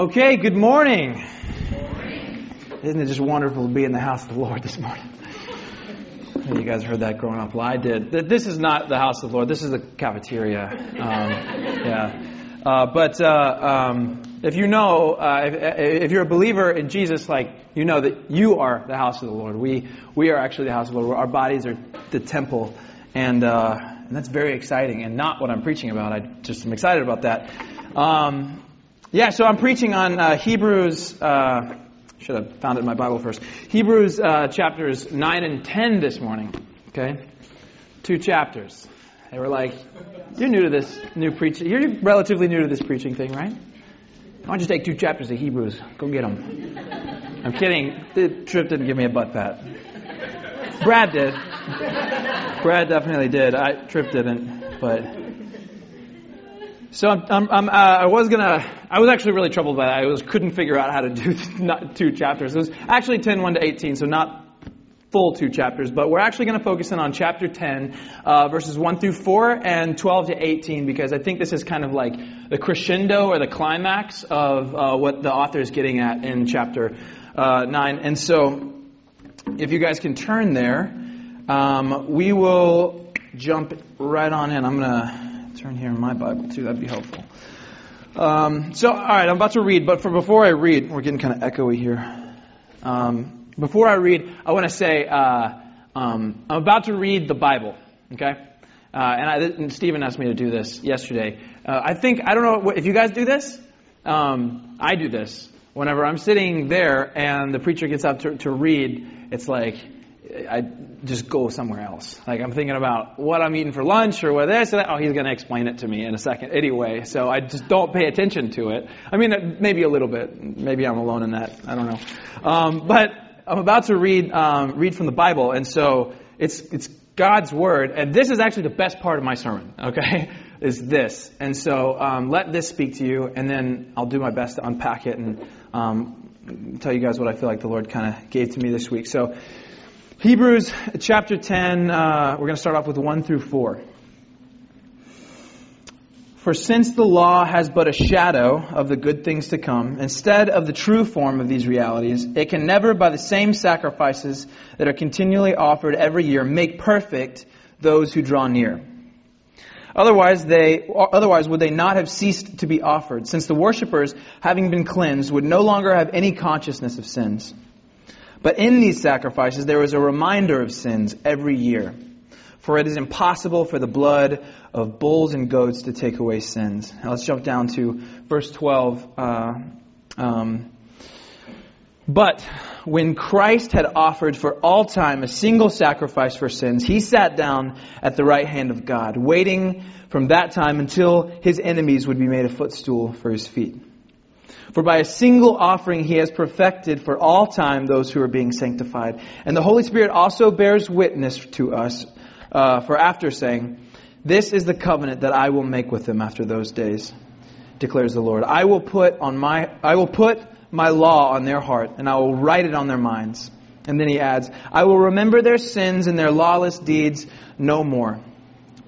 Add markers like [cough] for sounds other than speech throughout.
Okay, good morning. Isn't it just wonderful to be in the house of the Lord this morning? You guys heard that growing up. Well, I did. This is not the house of the Lord. This is the cafeteria. Um, [laughs] yeah. Uh, but uh, um, if you know, uh, if, if, you're a believer in Jesus, like you know that you are the house of the Lord. We we are actually the house of the Lord. Our bodies are the temple, and uh, and that's very exciting. And not what I'm preaching about. I just am excited about that. Um, yeah. So I'm preaching on uh, Hebrews. Uh, should have found it in my Bible first. Hebrews uh, chapters 9 and 10 this morning. Okay? Two chapters. They were like, You're new to this new preaching. You're relatively new to this preaching thing, right? Why don't you take two chapters of Hebrews? Go get them. I'm kidding. The trip didn't give me a butt pat. Brad did. Brad definitely did. I Trip didn't, but so I'm, I'm, I'm, uh, i was gonna. I was actually really troubled by that. I was couldn't figure out how to do [laughs] two chapters. It was actually 10, 1 to 18, so not full two chapters. But we're actually going to focus in on chapter 10, uh, verses 1 through 4, and 12 to 18, because I think this is kind of like the crescendo or the climax of uh, what the author is getting at in chapter uh, 9. And so, if you guys can turn there, um, we will jump right on in. I'm going to turn here in my Bible too. That'd be helpful. Um, so, all right, I'm about to read, but for before I read, we're getting kind of echoey here. Um, before I read, I want to say uh, um, I'm about to read the Bible. Okay, uh, and, I, and Stephen asked me to do this yesterday. Uh, I think I don't know if you guys do this. Um, I do this whenever I'm sitting there and the preacher gets up to, to read. It's like I just go somewhere else. Like I'm thinking about what I'm eating for lunch or what this. Oh, he's going to explain it to me in a second anyway. So I just don't pay attention to it. I mean, maybe a little bit. Maybe I'm alone in that. I don't know. Um, but I'm about to read um, read from the Bible, and so it's it's God's word, and this is actually the best part of my sermon. [laughs] Okay, is this, and so um, let this speak to you, and then I'll do my best to unpack it and um, tell you guys what I feel like the Lord kind of gave to me this week. So. Hebrews chapter 10, uh, we're going to start off with 1 through 4. For since the law has but a shadow of the good things to come, instead of the true form of these realities, it can never, by the same sacrifices that are continually offered every year, make perfect those who draw near. Otherwise, they, otherwise would they not have ceased to be offered, since the worshippers, having been cleansed, would no longer have any consciousness of sins. But in these sacrifices, there is a reminder of sins every year. For it is impossible for the blood of bulls and goats to take away sins. Now let's jump down to verse 12. Uh, um, but when Christ had offered for all time a single sacrifice for sins, he sat down at the right hand of God, waiting from that time until his enemies would be made a footstool for his feet. For by a single offering he has perfected for all time those who are being sanctified. And the Holy Spirit also bears witness to us, uh, for after saying, This is the covenant that I will make with them after those days, declares the Lord. I will put on my I will put my law on their heart, and I will write it on their minds. And then he adds, I will remember their sins and their lawless deeds no more.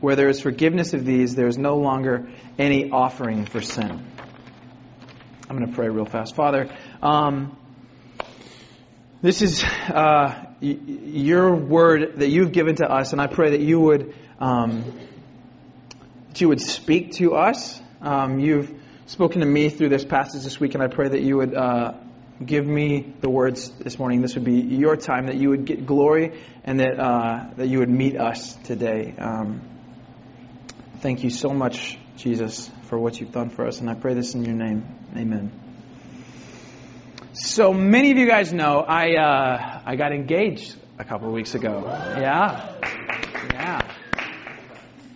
Where there is forgiveness of these, there is no longer any offering for sin. I'm going to pray real fast. Father, um, this is uh, y- your word that you've given to us, and I pray that you would um, that you would speak to us. Um, you've spoken to me through this passage this week, and I pray that you would uh, give me the words this morning. This would be your time, that you would get glory, and that uh, that you would meet us today. Um, thank you so much, Jesus, for what you've done for us, and I pray this in your name. Amen. So many of you guys know I uh, I got engaged a couple of weeks ago. Yeah, yeah,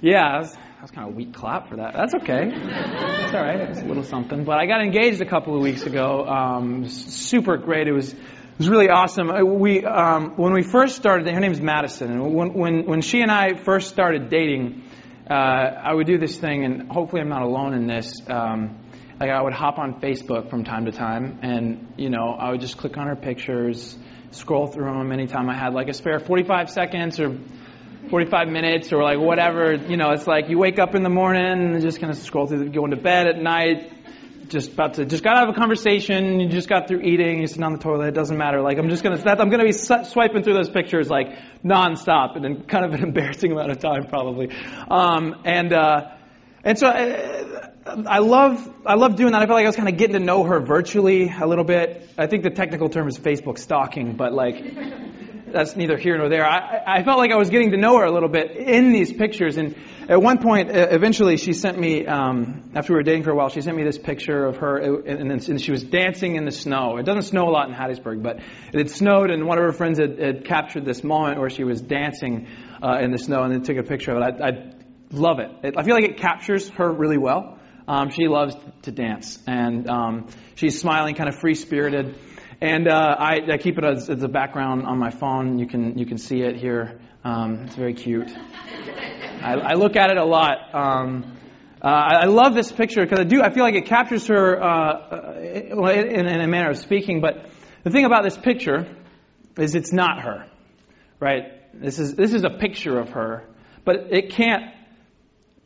yeah. That was, that was kind of a weak clap for that. That's okay. It's all right. It's a little something. But I got engaged a couple of weeks ago. Um, super great. It was it was really awesome. Uh, we um, when we first started. Her name is Madison, and when when when she and I first started dating, uh, I would do this thing, and hopefully I'm not alone in this. Um, like I would hop on Facebook from time to time, and you know I would just click on her pictures, scroll through them anytime I had like a spare 45 seconds or 45 minutes or like whatever. You know, it's like you wake up in the morning and just kind of scroll through, going to bed at night, just about to just got out of a conversation. You just got through eating. You're sitting on the toilet. It doesn't matter. Like I'm just gonna I'm gonna be swiping through those pictures like nonstop, and in kind of an [laughs] embarrassing amount of time probably. Um, and uh, and so. Uh, I love I love doing that. I felt like I was kind of getting to know her virtually a little bit. I think the technical term is Facebook stalking, but like [laughs] that's neither here nor there. I, I felt like I was getting to know her a little bit in these pictures. And at one point, eventually, she sent me, um, after we were dating for a while, she sent me this picture of her, and, and, she was dancing in the snow. It doesn't snow a lot in Hattiesburg, but it had snowed, and one of her friends had, had captured this moment where she was dancing uh, in the snow, and then took a picture of it. I, I love it. I feel like it captures her really well. Um, she loves to dance, and um, she's smiling, kind of free spirited. And uh, I, I, keep it as, as, a background on my phone. You can you can see it here. Um, it's very cute. I, I, look at it a lot. Um, uh, I, love this picture because I do. I feel like it captures her uh, uh in, in, a manner of speaking. But the thing about this picture is it's not her, right? This is this is a picture of her, but it can't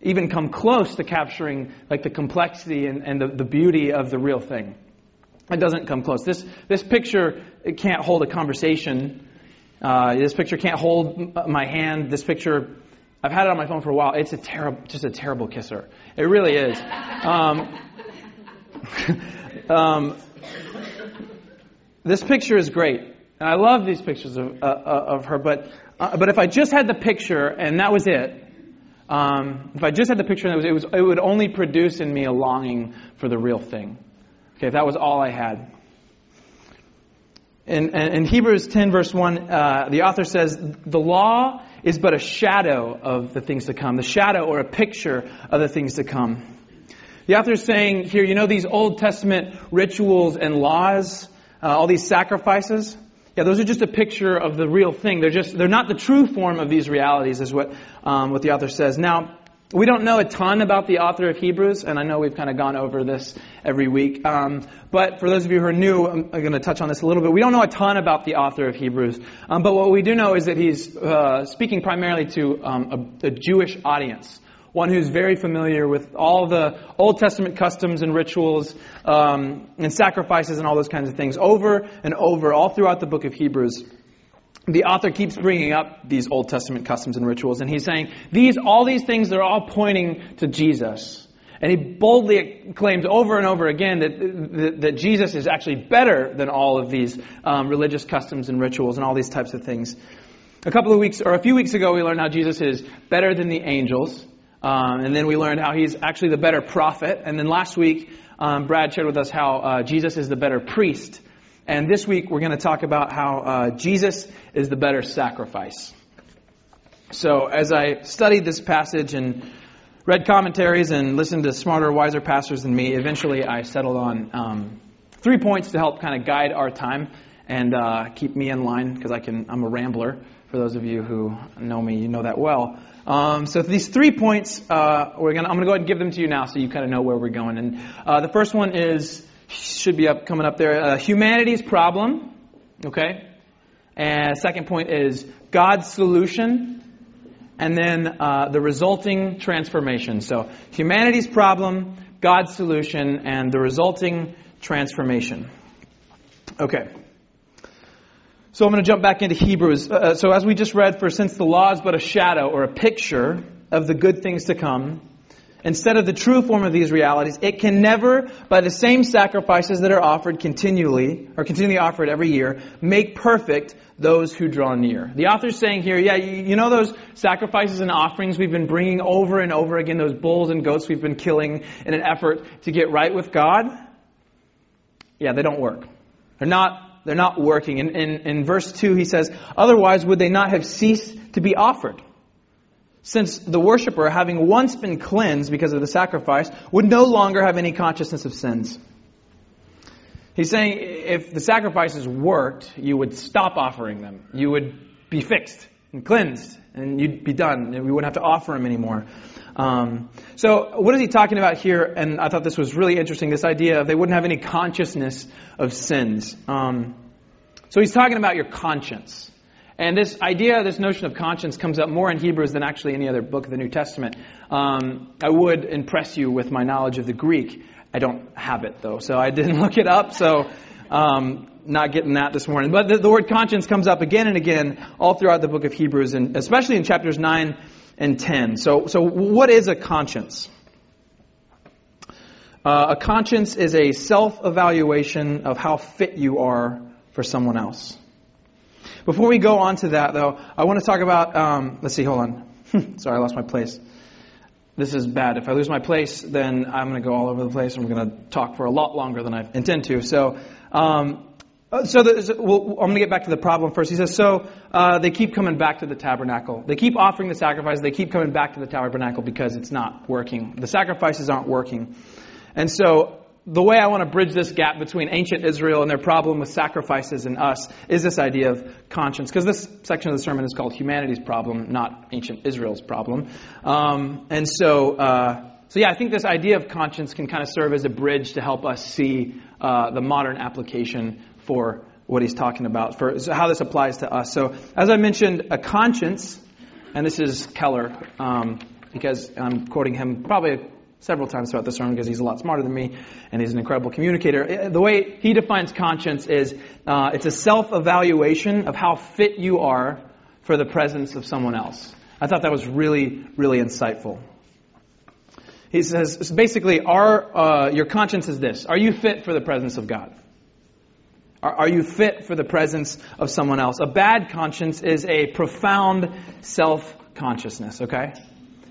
even come close to capturing like the complexity and, and the, the beauty of the real thing. It doesn't come close. This, this picture it can't hold a conversation. Uh, this picture can't hold my hand. This picture, I've had it on my phone for a while. It's a terrible, just a terrible kisser. It really is. Um, [laughs] um, this picture is great. I love these pictures of, uh, uh, of her, but, uh, but if I just had the picture and that was it, um, if I just had the picture and it, was, it, was, it would only produce in me a longing for the real thing. Okay, if that was all I had. In, in Hebrews 10, verse 1, uh, the author says, The law is but a shadow of the things to come, the shadow or a picture of the things to come. The author is saying here, you know, these Old Testament rituals and laws, uh, all these sacrifices, yeah, those are just a picture of the real thing. They're just, they're not the true form of these realities, is what, um, what the author says. Now, we don't know a ton about the author of Hebrews, and I know we've kind of gone over this every week. Um, but for those of you who are new, I'm, I'm going to touch on this a little bit. We don't know a ton about the author of Hebrews, um, but what we do know is that he's uh, speaking primarily to um, a, a, Jewish audience, one who's very familiar with all the Old Testament customs and rituals um, and sacrifices and all those kinds of things over and over, all throughout the book of Hebrews the author keeps bringing up these Old Testament customs and rituals, and he's saying these, all these things, they're all pointing to Jesus. And he boldly claims over and over again that, that, that Jesus is actually better than all of these um, religious customs and rituals and all these types of things. A couple of weeks, or a few weeks ago, we learned how Jesus is better than the angels. Um, and then we learned how he's actually the better prophet. And then last week, um, Brad shared with us how uh, Jesus is the better priest. And this week we're going to talk about how uh, Jesus is the better sacrifice. So as I studied this passage and read commentaries and listened to smarter, wiser pastors than me, eventually I settled on um, three points to help kind of guide our time and uh, keep me in line because I can. I'm a rambler. For those of you who know me, you know that well. Um, so these three points, uh, we're gonna, I'm going to go ahead and give them to you now, so you kind of know where we're going. And uh, the first one is should be up coming up there. Uh, humanity's problem, okay. And second point is God's solution, and then uh, the resulting transformation. So humanity's problem, God's solution, and the resulting transformation. Okay. So I'm going to jump back into Hebrews. Uh, so as we just read, for since the law is but a shadow or a picture of the good things to come, instead of the true form of these realities, it can never, by the same sacrifices that are offered continually, or continually offered every year, make perfect those who draw near. The author's saying here, yeah, you know those sacrifices and offerings we've been bringing over and over again, those bulls and goats we've been killing in an effort to get right with God? Yeah, they don't work. They're not, they're not working. In, in, in verse 2, he says, otherwise would they not have ceased to be offered? since the worshiper, having once been cleansed because of the sacrifice, would no longer have any consciousness of sins. He's saying if the sacrifices worked, you would stop offering them. You would be fixed and cleansed, and you'd be done. And we wouldn't have to offer them anymore. Um, so, what is he talking about here? And I thought this was really interesting this idea of they wouldn't have any consciousness of sins. Um, so, he's talking about your conscience. And this idea, this notion of conscience comes up more in Hebrews than actually any other book of the New Testament. Um, I would impress you with my knowledge of the Greek. I don't have it though, so I didn't [laughs] look it up. So, um, not getting that this morning. But the, the, word conscience comes up again and again all throughout the book of Hebrews, and especially in chapters nine and ten. So, so what is a conscience? Uh, a conscience is a self-evaluation of how fit you are for someone else. Before we go on to that, though, I want to talk about. Um, let's see. Hold on. [laughs] Sorry, I lost my place this is bad. If I lose my place, then I'm going to go all over the place. and I'm going to talk for a lot longer than I intend to. So, um, so, the, well, I'm going to get back to the problem first. He says, so uh, they keep coming back to the tabernacle. They keep offering the sacrifice. They keep coming back to the tabernacle because it's not working. The sacrifices aren't working. And so the way I want to bridge this gap between ancient Israel and their problem with sacrifices and us is this idea of conscience. Because this section of the sermon is called humanity's problem, not ancient Israel's problem. Um, and so, uh, so yeah, I think this idea of conscience can kind of serve as a bridge to help us see uh, the modern application for what he's talking about, for how this applies to us. So, as I mentioned, a conscience, and this is Keller, um, because I'm quoting him probably several times throughout the sermon because he's a lot smarter than me and he's an incredible communicator. Eh, the way he defines conscience is uh, it's a self evaluation of how fit you are for the presence of someone else. I thought that was really, really insightful. He says basically, our, uh, your conscience is this Are you fit for the presence of God? Are, you fit for the presence of someone else? A bad conscience is a profound self consciousness, okay?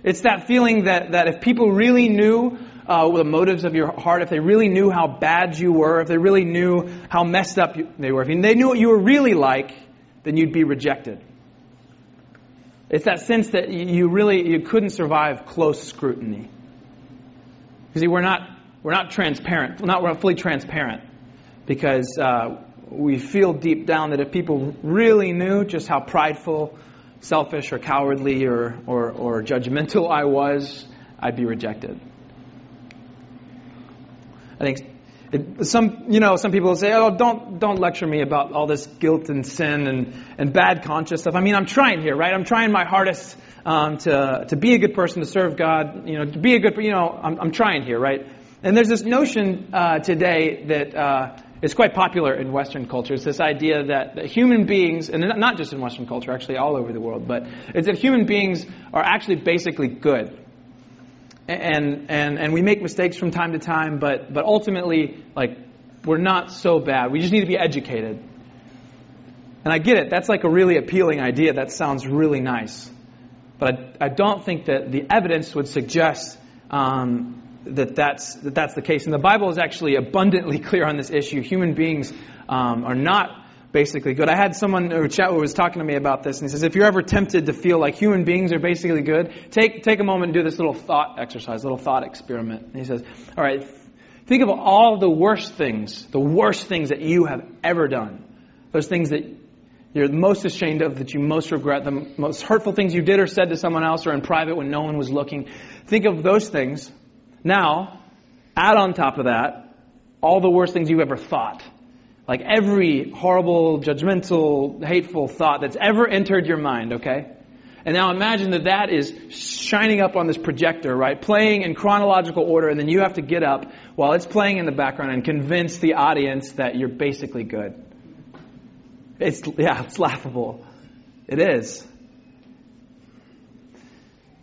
It's that feeling that, that if people really knew uh, the motives of your heart, if they really knew how bad you were, if they really knew how messed up you, they were, if they knew what you were really like, then you'd be rejected. It's that sense that you really you couldn't survive close scrutiny. You see, we're not we're not transparent. Not, we're not fully transparent because uh, we feel deep down that if people really knew just how prideful selfish or cowardly or, or, or judgmental I was, I'd be rejected. I think it, some, you know, some people say, "Oh, don't don't lecture me about all this guilt and sin and, and bad conscience stuff." I mean, I'm trying here, right? I'm trying my hardest um, to to be a good person, to serve God, you know, to be a good, you know, I'm, I'm trying here, right? And there's this notion uh, today that uh, it's quite popular in Western culture. It's this idea that, that human beings, and not just in Western culture, actually all over the world, but it's that human beings are actually basically good. And, and, and we make mistakes from time to time, but, but ultimately, like, we're not so bad. We just need to be educated. And I get it. That's like a really appealing idea. That sounds really nice. But I, I don't think that the evidence would suggest um, that that's, that that's the case. And the Bible is actually abundantly [laughs] clear on this issue. Human beings um, are not basically good. I had someone who was talking to me about this, and he says, if you're ever tempted to feel like human beings are basically good, take, take a moment and do this little thought exercise, little thought experiment. And he says, all right, think of all the worst things, the worst things that you have ever done. Those things that you're most ashamed of, that you most regret, the most hurtful things you did or said to someone else or in private when no one was looking. Think of those things now, add on top of that all the worst things you've ever thought. Like every horrible, judgmental, hateful thought that's ever entered your mind, okay? And now imagine that that is shining up on this projector, right? Playing in chronological order, and then you have to get up while it's playing in the background and convince the audience that you're basically good. It's, yeah, it's laughable. It is.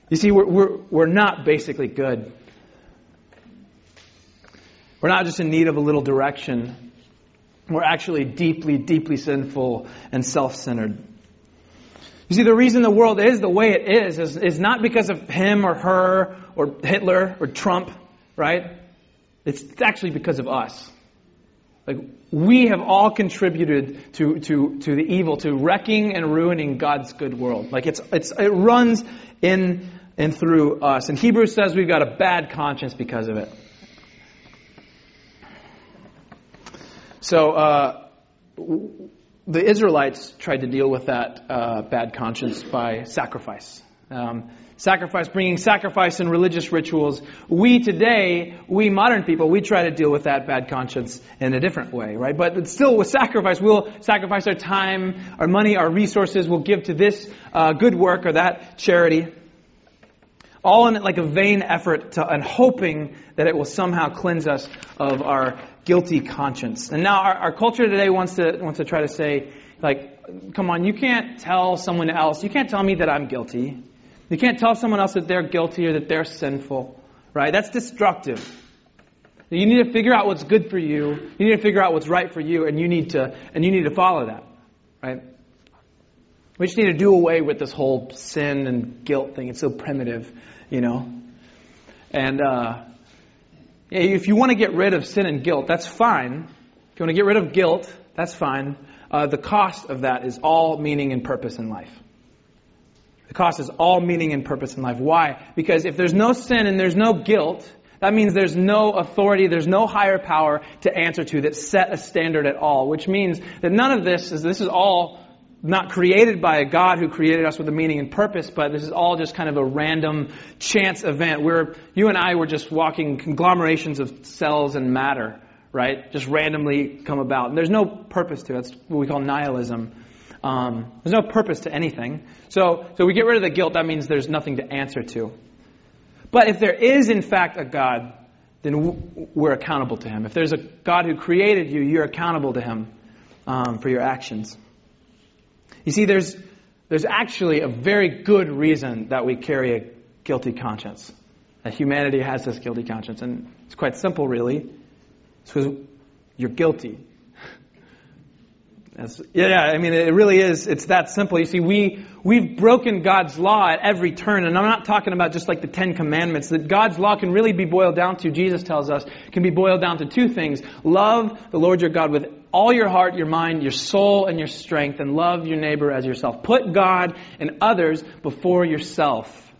You see, we're, we're, we're not basically good. We're not just in need of a little direction. We're actually deeply, deeply sinful and self centered. You see, the reason the world is the way it is, is is not because of him or her or Hitler or Trump, right? It's actually because of us. Like, we have all contributed to, to, to the evil, to wrecking and ruining God's good world. Like, it's, it's, it runs in and through us. And Hebrews says we've got a bad conscience because of it. So uh, the Israelites tried to deal with that uh, bad conscience by sacrifice. Um, sacrifice, bringing sacrifice and religious rituals. We today, we modern people, we try to deal with that bad conscience in a different way, right? But still, with sacrifice, we'll sacrifice our time, our money, our resources. We'll give to this uh, good work or that charity. all in like a vain effort to, and hoping that it will somehow cleanse us of our guilty conscience. And now our, our culture today wants to, wants to try to say, like, come on, you can't tell someone else, you can't tell me that I'm guilty. You can't tell someone else that they're guilty or that they're sinful, right? That's destructive. You need to figure out what's good for you. You need to figure out what's right for you, and you need to and you need to follow that, right? We just need to do away with this whole sin and guilt thing. It's so primitive, you know. And uh, yeah, if you want to get rid of sin and guilt, that's fine. If you want to get rid of guilt, that's fine. Uh, the cost of that is all meaning and purpose in life. The cost is all meaning and purpose in life. Why? Because if there's no sin and there's no guilt, that means there's no authority, there's no higher power to answer to that set a standard at all, which means that none of this is, this is all not created by a God who created us with a meaning and purpose, but this is all just kind of a random chance event where you and I were just walking conglomerations of cells and matter, right? Just randomly come about. And there's no purpose to it. That's what we call nihilism. Um, there's no purpose to anything. So, so we get rid of the guilt. That means there's nothing to answer to. But if there is, in fact, a God, then we're accountable to Him. If there's a God who created you, you're accountable to Him um, for your actions. You see, there's, there's actually a very good reason that we carry a guilty conscience. That humanity has this guilty conscience. And it's quite simple, really. It's because you're guilty. That's, yeah, I mean, it really is. It's that simple. You see, we, we've broken God's law at every turn. And I'm not talking about just like the Ten Commandments. That God's law can really be boiled down to, Jesus tells us, can be boiled down to two things. Love the Lord your God with all your heart, your mind, your soul, and your strength, and love your neighbor as yourself. Put God and others before yourself.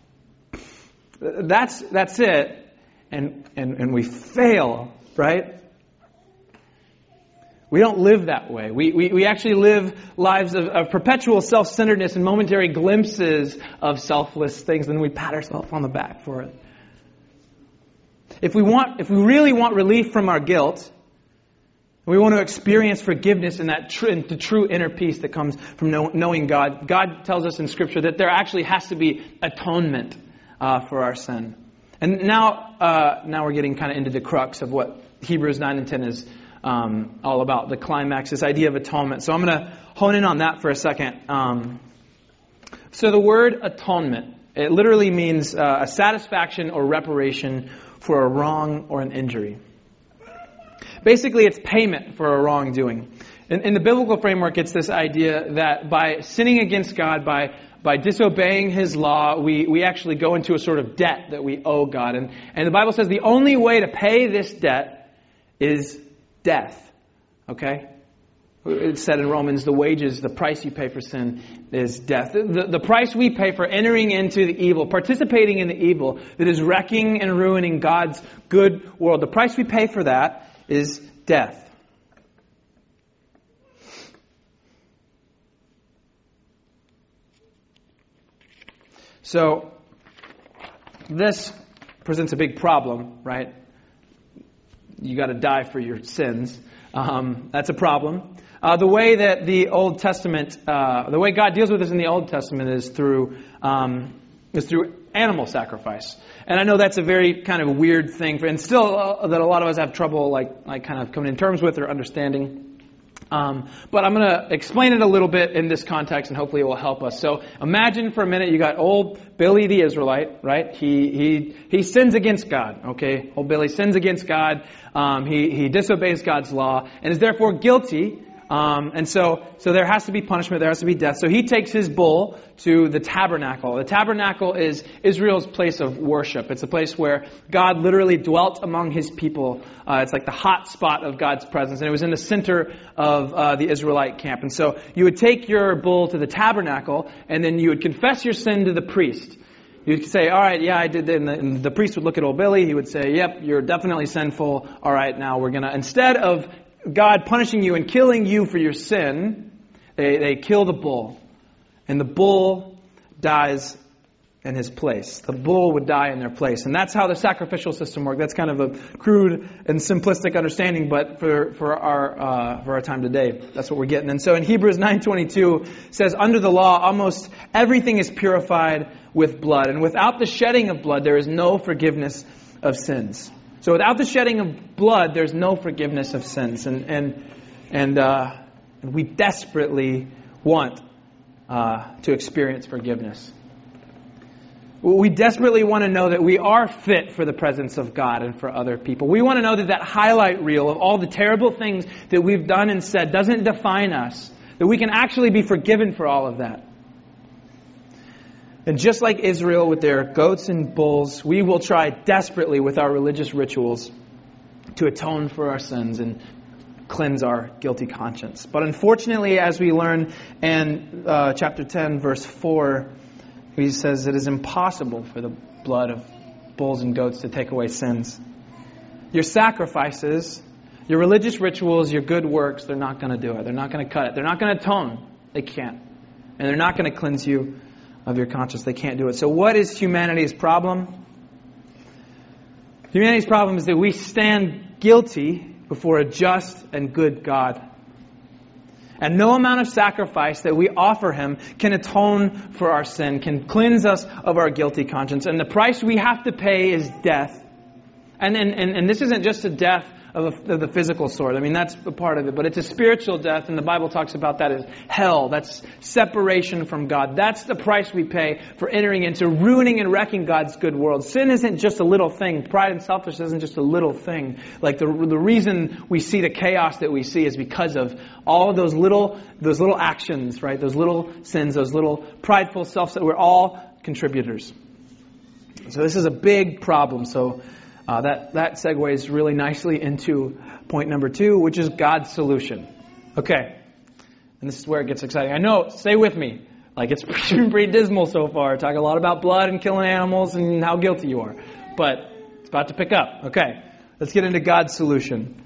That's, that's it. And, and, and we fail, right? We don't live that way. We, we, we actually live lives of, of perpetual self centeredness and momentary glimpses of selfless things, and then we pat ourselves on the back for it. If we, want, if we really want relief from our guilt, we want to experience forgiveness and that tr- the true inner peace that comes from know, knowing God. God tells us in Scripture that there actually has to be atonement uh, for our sin. And now, uh, now we're getting kind of into the crux of what Hebrews 9 and 10 is um, all about the climax, this idea of atonement. So I'm going to hone in on that for a second. Um, so the word atonement, it literally means uh, a satisfaction or reparation for a wrong or an injury. Basically, it's payment for a wrongdoing. In, in the biblical framework, it's this idea that by sinning against God, by by disobeying his law, we, we actually go into a sort of debt that we owe God. And, and the Bible says the only way to pay this debt is death. Okay? It's said in Romans, the wages, the price you pay for sin is death. The, the price we pay for entering into the evil, participating in the evil that is wrecking and ruining God's good world, the price we pay for that is death. So, this presents a big problem, right? you got to die for your sins. Um, that's a problem. Uh, the way that the Old Testament, uh, the way God deals with this in the Old Testament is through um, is through animal sacrifice. And I know that's a very kind of weird thing, for, and still uh, that a lot of us have trouble like like kind of coming to terms with or understanding. Um, but I'm going to explain it a little bit in this context, and hopefully it will help us. So imagine for a minute you got old Billy the Israelite, right? He he he sins against God. Okay, old Billy sins against God. Um, he he disobeys God's law and is therefore guilty um, and so, so there has to be punishment, there has to be death. So he takes his bull to the tabernacle. The tabernacle is Israel's place of worship. It's a place where God literally dwelt among his people. Uh, it's like the hot spot of God's presence. And it was in the center of uh, the Israelite camp. And so you would take your bull to the tabernacle, and then you would confess your sin to the priest. You'd say, all right, yeah, I did And the, and the priest would look at old Billy. He would say, yep, you're definitely sinful. All right, now we're going to, instead of God punishing you and killing you for your sin, they, they kill the bull. And the bull dies in his place. The bull would die in their place. And that's how the sacrificial system worked. That's kind of a crude and simplistic understanding, but for, for, our, uh, for our time today, that's what we're getting. And so in Hebrews 9.22 says, under the law, almost everything is purified with blood. And without the shedding of blood, there is no forgiveness of sins. So without the shedding of blood, there's no forgiveness of sins. And, and, and, uh, we desperately want uh, to experience forgiveness. We desperately want to know that we are fit for the presence of God and for other people. We want to know that that highlight reel of all the terrible things that we've done and said doesn't define us, that we can actually be forgiven for all of that. And just like Israel with their goats and bulls, we will try desperately with our religious rituals to atone for our sins and cleanse our guilty conscience. But unfortunately, as we learn in uh, chapter 10, verse 4, he says it is impossible for the blood of bulls and goats to take away sins. Your sacrifices, your religious rituals, your good works, they're not going to do it. They're not going to cut it. They're not going to atone. They can't. And they're not going to cleanse you of your conscience. They can't do it. So, what is humanity's problem? Humanity's problem is that we stand guilty before a just and good God. And no amount of sacrifice that we offer Him can atone for our sin, can cleanse us of our guilty conscience. And the price we have to pay is death. And, and, and, and this isn't just a death of, of, the physical sort. I mean, that's a part of it. But it's a spiritual death, and the Bible talks about that as hell. That's separation from God. That's the price we pay for entering into ruining and wrecking God's good world. Sin isn't just a little thing. Pride and selfishness isn't just a little thing. Like the, the reason we see the chaos that we see is because of all of those little, those little actions, right? Those little sins, those little prideful selves that we're all contributors. So this is a big problem. So uh, that, that segues really nicely into point number two, which is God's solution. Okay. And this is where it gets exciting. I know, stay with me. Like, it's [laughs] pretty, pretty dismal so far. Talk a lot about blood and killing animals and how guilty you are. But it's about to pick up. Okay. Let's get into God's solution.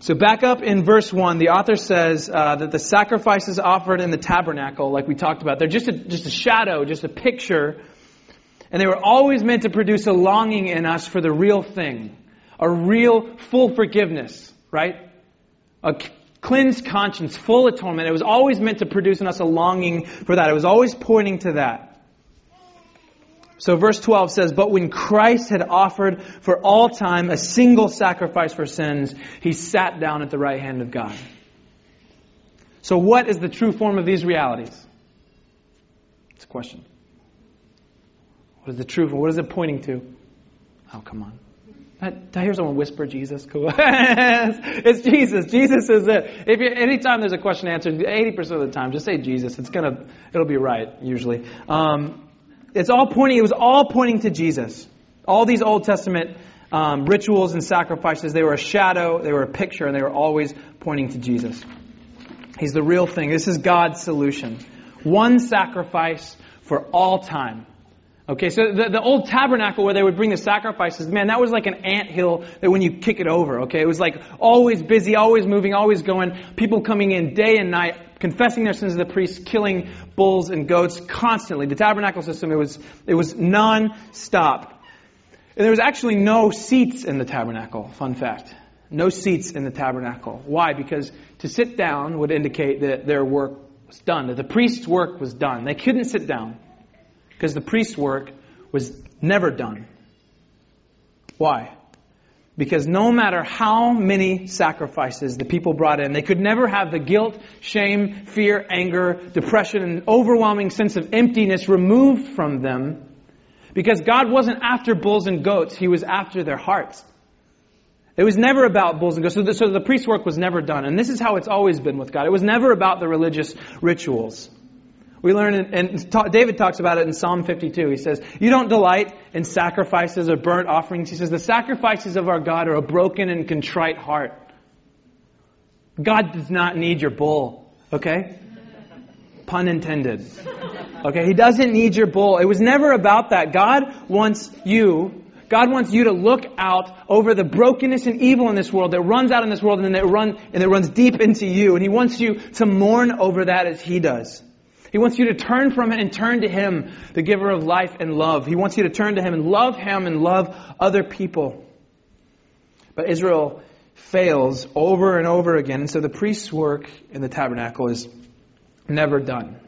So back up in verse 1, the author says uh, that the sacrifices offered in the tabernacle, like we talked about, they're just a, just a shadow, just a picture and they were always meant to produce a longing in us for the real thing, a real full forgiveness, right? A cleansed conscience, full atonement. It was always meant to produce in us a longing for that. It was always pointing to that. So verse 12 says, But when Christ had offered for all time a single sacrifice for sins, he sat down at the right hand of God. So what is the true form of these realities? It's a question. What is the truth? What is it pointing to? Oh, come on. Did I hear someone whisper Jesus? Cool. [laughs] it's Jesus. Jesus is it. If you, anytime there's a question answered, 80% of the time, just say Jesus. It's gonna, it'll be right, usually. Um, it's all pointing, it was all pointing to Jesus. All these Old Testament um, rituals and sacrifices, they were a shadow, they were a picture, and they were always pointing to Jesus. He's the real thing. This is God's solution. One sacrifice for all time. Okay, so the, the old tabernacle where they would bring the sacrifices, man, that was like an ant hill that when you kick it over, okay? It was like always busy, always moving, always going. People coming in day and night, confessing their sins to the priests, killing bulls and goats constantly. The tabernacle system, it was, it was non-stop. And there was actually no seats in the tabernacle, fun fact. No seats in the tabernacle. Why? Because to sit down would indicate that their work was done, that the priest's work was done. They couldn't sit down because the priest's work was never done. Why? Because no matter how many sacrifices the people brought in, they could never have the guilt, shame, fear, anger, depression, and overwhelming sense of emptiness removed from them. Because God wasn't after bulls and goats, He was after their hearts. It was never about bulls and goats. So the, so the priest's work was never done. And this is how it's always been with God. It was never about the religious rituals. We learn, in, and David talks about it in Psalm 52. He says, You don't delight in sacrifices or burnt offerings. He says, The sacrifices of our God are a broken and contrite heart. God does not need your bull, okay? Pun intended. Okay, He doesn't need your bull. It was never about that. God wants you God wants you to look out over the brokenness and evil in this world that runs out in this world and then it run and it runs deep into you. And He wants you to mourn over that as He does. He wants you to turn from it and turn to Him, the giver of life and love. He wants you to turn to Him and love Him and love other people. But Israel fails over and over again, and so the priest's work in the tabernacle is never done.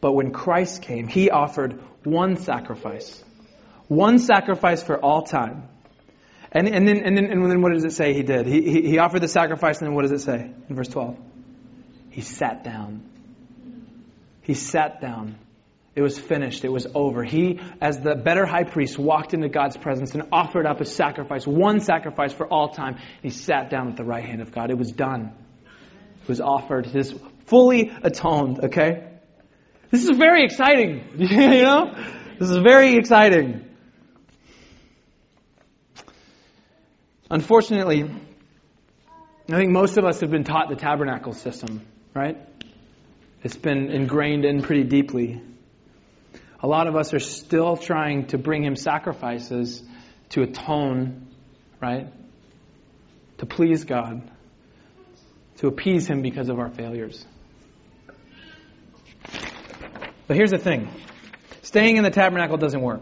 But when Christ came, He offered one sacrifice. One sacrifice for all time. And, and, then, and, then, and then what does it say he did? He, he, he offered the sacrifice, and then what does it say in verse 12? He sat down. He sat down. It was finished. It was over. He, as the better high priest, walked into God's presence and offered up a sacrifice, one sacrifice for all time. He sat down at the right hand of God. It was done. It was offered. It is fully atoned, okay? This is very exciting. [laughs] you know? This is very exciting. Unfortunately, I think most of us have been taught the tabernacle system, right? It's been ingrained in pretty deeply. A lot of us are still trying to bring him sacrifices to atone, right? To please God, to appease him because of our failures. But here's the thing staying in the tabernacle doesn't work,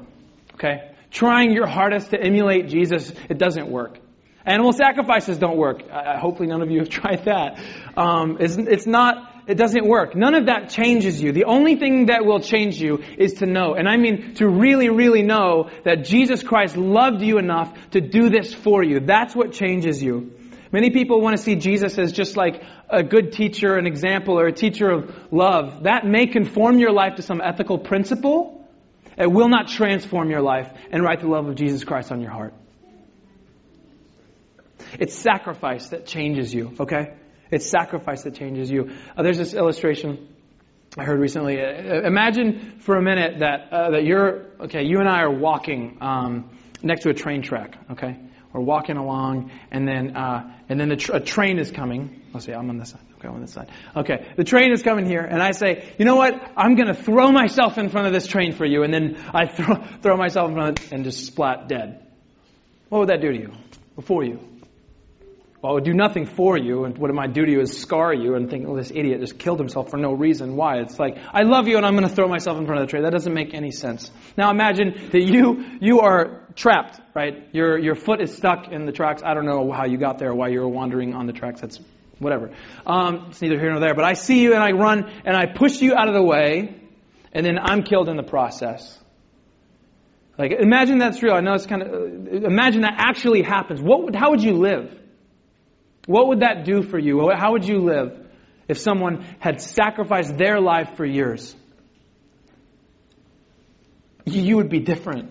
okay? Trying your hardest to emulate Jesus, it doesn't work. Animal sacrifices don't work. Hopefully, none of you have [laughs] tried that. Um, it's, it's not it doesn't work. None of that changes you. The only thing that will change you is to know, and I mean to really, really know that Jesus Christ loved you enough to do this for you. That's what changes you. Many people want to see Jesus as just like a good teacher, an example, or a teacher of love. That may conform your life to some ethical principle. It will not transform your life and write the love of Jesus Christ on your heart. It's sacrifice that changes you, okay? It's sacrifice that changes you. Uh, there's this illustration I heard recently. Uh, imagine for a minute that uh, that you're okay. You and I are walking um, next to a train track. Okay, we're walking along, and then uh, and then the tr- a train is coming. Let's see, I'm on this side. Okay, I'm on this side. Okay, the train is coming here, and I say, you know what? I'm to throw myself in front of this train for you, and then I throw [laughs] throw myself in front of it and just splat dead. What would that do to you? Before you? Well, it would do nothing for you, and what it might do to you is scar you and think, oh, this idiot just killed himself for no reason. Why? It's like, I love you and I'm going to throw myself in front of the train. That doesn't make any sense. Now imagine that you, you are trapped, right? Your, your foot is stuck in the tracks. I don't know how you got there, why you were wandering on the tracks. That's whatever. Um, it's neither here nor there. But I see you and I run and I push you out of the way, and then I'm killed in the process. Like, imagine that's real. I know it's kind of, imagine that actually happens. What would, how would you live? What would that do for you? How would you live if someone had sacrificed their life for yours? You would be different.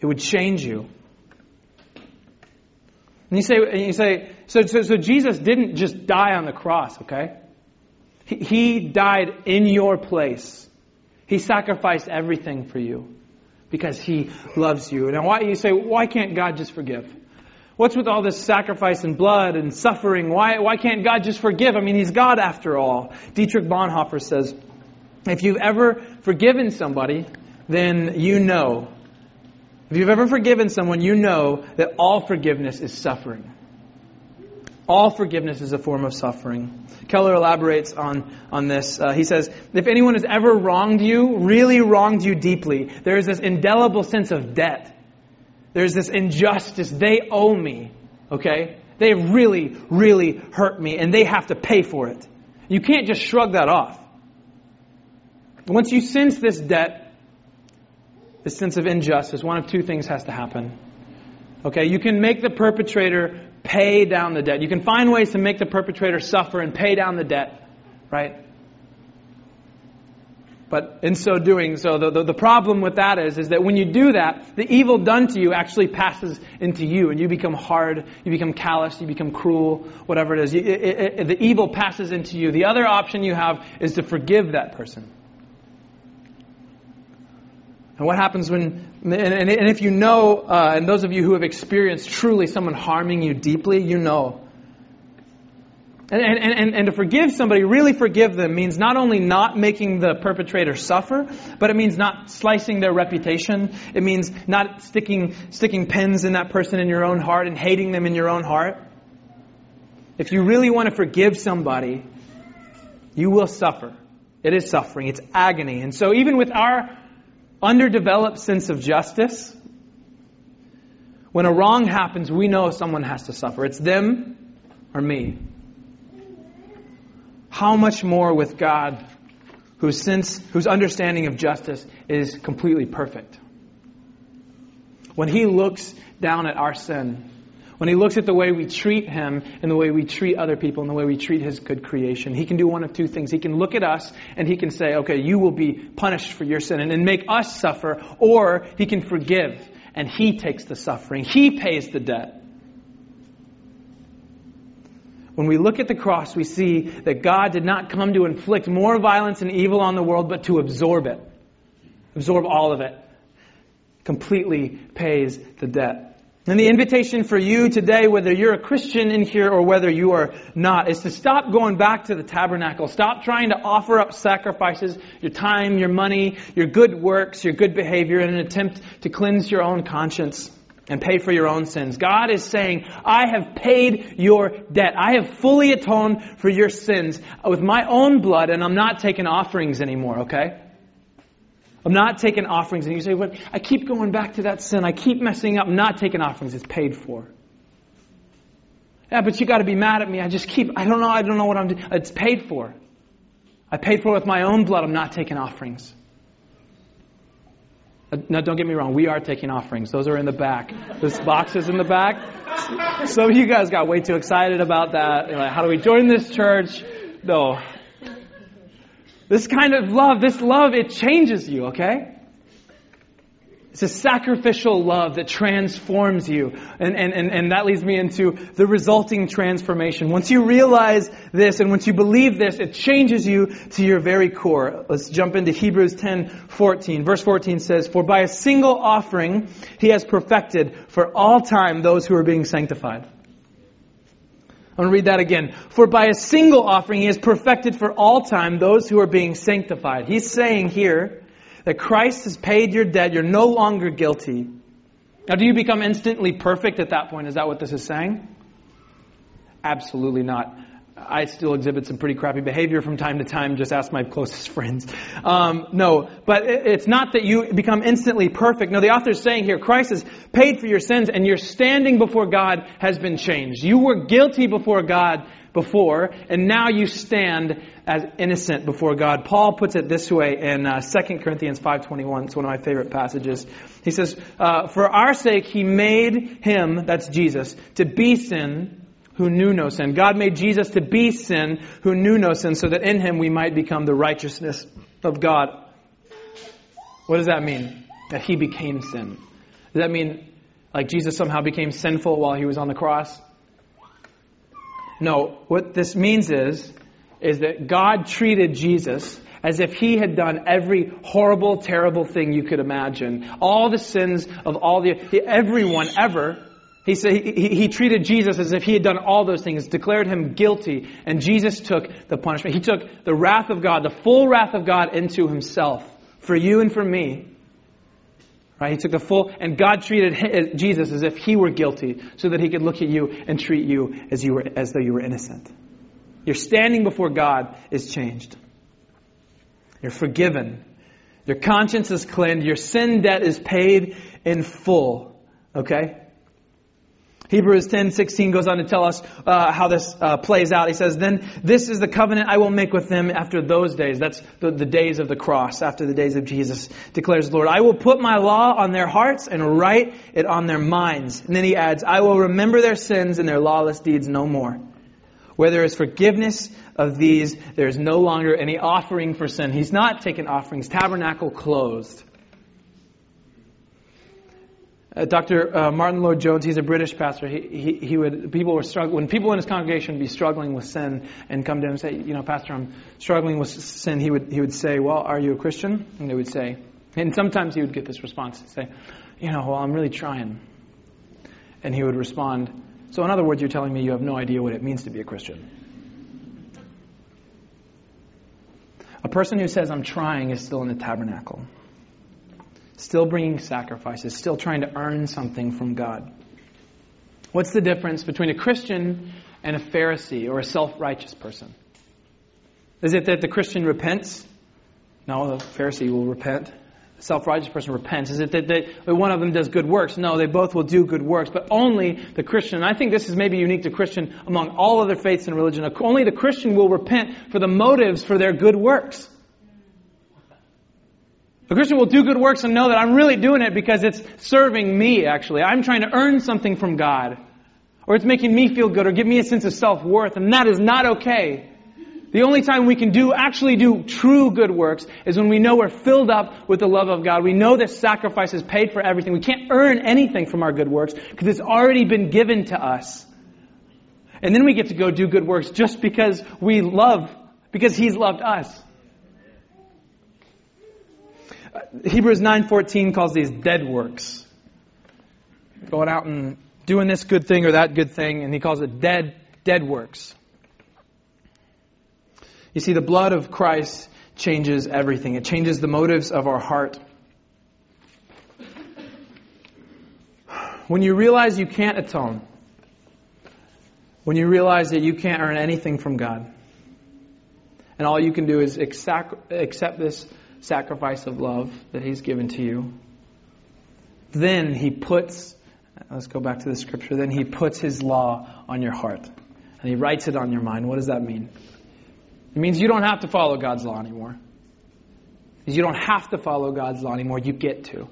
It would change you. And you say, and you say so, so, so Jesus didn't just die on the cross, okay? He, he died in your place. He sacrificed everything for you because he loves you. Now, why you say, why can't God just forgive? What's with all this sacrifice and blood and suffering? Why, why can't God just forgive? I mean, He's God after all. Dietrich Bonhoeffer says, if you've ever forgiven somebody, then you know. If you've ever forgiven someone, you know that all forgiveness is suffering. All forgiveness is a form of suffering. Keller elaborates on, on this. Uh, he says, if anyone has ever wronged you, really wronged you deeply, there is this indelible sense of debt there's this injustice. They owe me. Okay? They really, really hurt me, and they have to pay for it. You can't just shrug that off. Once you sense this debt, this sense of injustice, one of two things has to happen. Okay, you can make the perpetrator pay down the debt. You can find ways to make the perpetrator suffer and pay down the debt, right? But in so doing, so the, the, the, problem with that is, is that when you do that, the evil done to you actually passes into you, and you become hard, you become callous, you become cruel, whatever it is. it, it, the evil passes into you. The other option you have is to forgive that person. And what happens when, and, and, and if you know, uh, and those of you who have experienced truly someone harming you deeply, you know and, and, and, and to forgive somebody, really forgive them, means not only not making the perpetrator suffer, but it means not slicing their reputation. It means not sticking, sticking pins in that person in your own heart and hating them in your own heart. If you really want to forgive somebody, You will suffer. It is suffering. It's agony. And so even with our underdeveloped sense of justice, when a wrong happens, we know someone has to suffer. It's them or me. How much more with God, whose sense, whose understanding of justice is completely perfect. When He looks down at our sin, when He looks at the way we treat Him and the way we treat other people and the way we treat His good creation, He can do one of two things. He can look at us and He can say, okay, you will be punished for your sin and, and make us suffer, or He can forgive and He takes the suffering. He pays the debt. When we look at the cross, we see that God did not come to inflict more violence and evil on the world, but to absorb it. Absorb all of it. Completely pays the debt. And the invitation for you today, whether you're a Christian in here or whether you are not, is to stop going back to the tabernacle. Stop trying to offer up sacrifices, your time, your money, your good works, your good behavior in an attempt to cleanse your own conscience and pay for your own sins. God is saying, I have paid your debt. I have fully atoned for your sins with my own blood, and I'm not taking offerings anymore, okay? I'm not taking offerings. And you say, well, I keep going back to that sin. I keep messing up. I'm not taking offerings. It's paid for. Yeah, but you got to be mad at me. I just keep, I don't know, I don't know what I'm doing. It's paid for. I paid for it with my own blood. I'm not taking offerings. Uh, now, don't get me wrong. We are taking offerings. Those are in the back. This box is in the back. Some of you guys got way too excited about that. Like, how do we join this church? No. This kind of love, this love, it changes you, okay? It's a sacrificial love that transforms you. And, and, and, and that leads me into the resulting transformation. Once you realize this and once you believe this, it changes you to your very core. Let's jump into Hebrews 10, 14. Verse 14 says, For by a single offering he has perfected for all time those who are being sanctified. I'm going to read that again. For by a single offering he has perfected for all time those who are being sanctified. He's saying here, that Christ has paid your debt. You're no longer guilty. Now, do you become instantly perfect at that point? Is that what this is saying? Absolutely not. I still exhibit some pretty crappy behavior from time to time. Just ask my closest [laughs] friends. Um, no, but it's not that you become instantly perfect. No, the author is saying here, Christ has paid for your sins, and your standing before God has been changed. You were guilty before God before, and now you stand as innocent before God. Paul puts it this way in uh, 2 Corinthians 5.21. It's one of my favorite passages. He says, uh, For our sake he made him, that's Jesus, to be sin who knew no sin. God made Jesus to be sin who knew no sin so that in him we might become the righteousness of God. What does that mean? That he became sin. Does that mean like Jesus somehow became sinful while he was on the cross? No, what this means is, is that God treated Jesus as if he had done every horrible, terrible thing you could imagine. All the sins of all the, everyone ever. He said he, he treated Jesus as if he had done all those things, declared him guilty, and Jesus took the punishment. He took the wrath of God, the full wrath of God into himself for you and for me. Right? He took the full, and God treated uh, Jesus as if he were guilty, so that he could look at you and treat you as you were, as though you were innocent. Your standing before God is changed. You're forgiven. Your conscience is cleansed. Your sin debt is paid in full. Okay? Hebrews 10, 16 goes on to tell us uh, how this uh, plays out. He says, Then this is the covenant I will make with them after those days. That's the, the days of the cross, after the days of Jesus, declares the Lord. I will put my law on their hearts and write it on their minds. And then he adds, I will remember their sins and their lawless deeds no more. Where there is forgiveness of these, there is no longer any offering for sin. He's not taking offerings. Tabernacle closed. Uh, Dr. Uh, Martyn Lloyd-Jones, he's a British pastor. He, he, he, would people were struggling when people in his congregation would be struggling with sin and come to him and say, you know, Pastor, I'm struggling with sin. He would he would say, Well, are you a Christian? And they would say, and sometimes he would get this response, say, you know, well, I'm really trying. And he would respond, So in other words, you're telling me you have no idea what it means to be a Christian. A person who says I'm trying is still in the tabernacle still bringing sacrifices, still trying to earn something from God. What's the difference between a Christian and a Pharisee or a self righteous person? Is it that the Christian repents? No, the Pharisee will repent. The self righteous person repents. Is it that, they, one of them does good works? No, they both will do good works, but only the Christian. And I think this is maybe unique to Christian among all other faiths and religion. Only the Christian will repent for the motives for their good works. A Christian will do good works and know that I'm really doing it because it's serving me, actually. I'm trying to earn something from God. Or it's making me feel good or give me a sense of self-worth, and that is not okay. The only time we can do, actually do true good works is when we know we're filled up with the love of God. We know that sacrifice has paid for everything. We can't earn anything from our good works because it's already been given to us. And then we get to go do good works just because we love, because He's loved us. Hebrews 9:14 calls these dead works. Going out and doing this good thing or that good thing, and he calls it dead, dead works. You see, the blood of Christ changes everything. It changes the motives of our heart. When you realize you can't atone, when you realize that you can't earn anything from God, and all you can do is accept, accept this sacrifice of love that He's given to you. Then He puts, let's go back to the scripture, then He puts His law on your heart. And He writes it on your mind. What does that mean? It means you don't have to follow God's law anymore. You don't have to follow God's law anymore. You get to.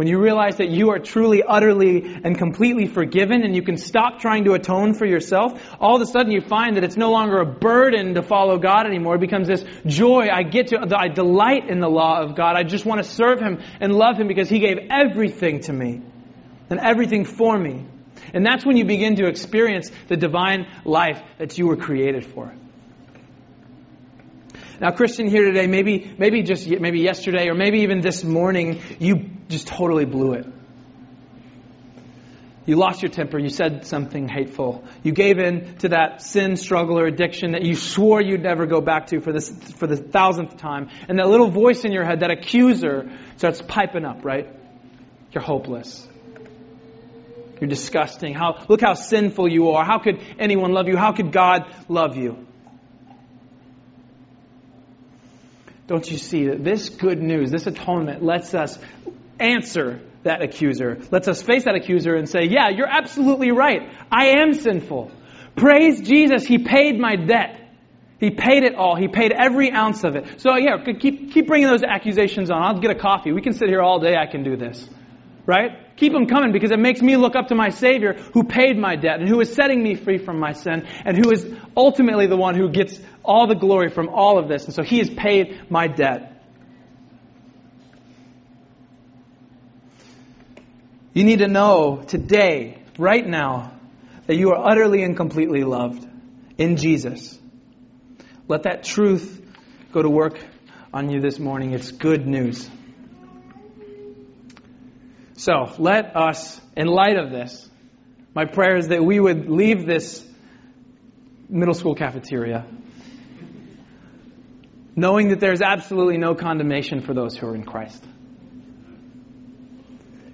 When you realize that you are truly, utterly, and completely forgiven and you can stop trying to atone for yourself, all of a sudden you find that it's no longer a burden to follow God anymore. It becomes this joy. I get to, I delight in the law of God. I just want to serve Him and love Him because He gave everything to me and everything for me. And that's when you begin to experience the divine life that you were created for. Now, Christian here today, maybe, maybe just maybe yesterday or maybe even this morning, you just totally blew it. You lost your temper. You said something hateful. You gave in to that sin, struggle, or addiction that you swore you'd never go back to for, this, for the thousandth time. And that little voice in your head, that accuser, starts piping up, right? You're hopeless. You're disgusting. How, look how sinful you are. How could anyone love you? How could God love you? Don't you see that this good news, this atonement, lets us answer that accuser, lets us face that accuser and say, Yeah, you're absolutely right. I am sinful. Praise Jesus, He paid my debt. He paid it all. He paid every ounce of it. So, yeah, keep, keep bringing those accusations on. I'll get a coffee. We can sit here all day. I can do this. Right? Keep them coming because it makes me look up to my Savior who paid my debt and who is setting me free from my sin and who is ultimately the one who gets all the glory from all of this. And so he has paid my debt. You need to know today, right now, that you are utterly and completely loved in Jesus. Let that truth go to work on you this morning. It's good news. So let us, in light of this, my prayer is that we would leave this middle school cafeteria knowing that there's absolutely no condemnation for those who are in Christ.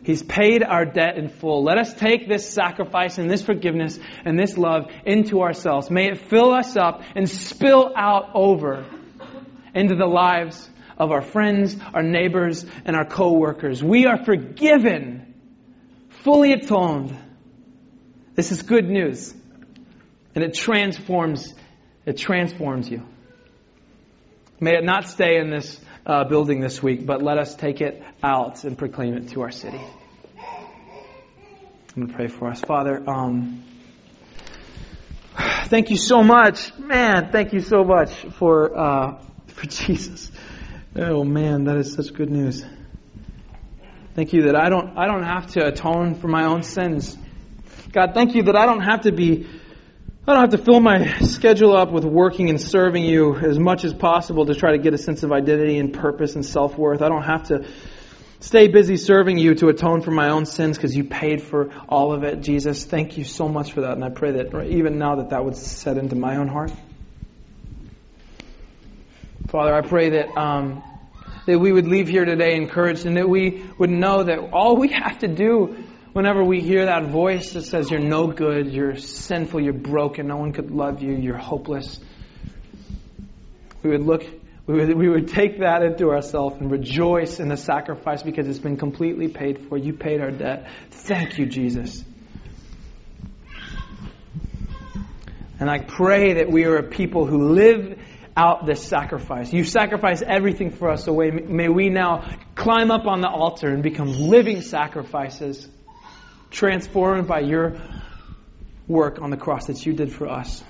He's paid our debt in full. Let us take this sacrifice and this forgiveness and this love into ourselves. May it fill us up and spill out over into the lives of our friends, our neighbors, and our co-workers. We are forgiven, fully atoned. This is good news. And it transforms, it transforms you. May it not stay in this uh, building this week, but let us take it out and proclaim it to our city. I'm going to pray for us. Father, um, [sighs] thank you so much. Man, thank you so much for, uh, [laughs] for Jesus. Oh man, that is such good news. Thank you that I don't, I don't have to atone for my own sins. God, thank you that I don't have to be, I don't have to fill my schedule up with working and serving you as much as possible to try to get a sense of identity and purpose and self-worth. I don't have to stay busy serving you to atone for my own sins because you paid for all of it. Jesus, thank you so much for that. And I pray that even now that that would set into my own heart. Father, I pray that um, that we would leave here today encouraged and that we would know that all we have to do whenever we hear that voice that says you're no good, you're sinful, you're broken, no one could love you, you're hopeless, we would look, we would, we would take that into ourselves and rejoice in the sacrifice because it's been completely paid for. You paid our debt. Thank you, Jesus. And I pray that we are a people who live out this sacrifice. You sacrifice everything for us, so may we now climb up on the altar and become living sacrifices, transformed by your work on the cross that you did for us.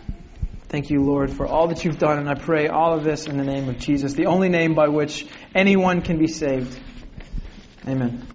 Thank you, Lord, for all that you've done, and I pray all of this in the name of Jesus, the only name by which anyone can be saved. Amen.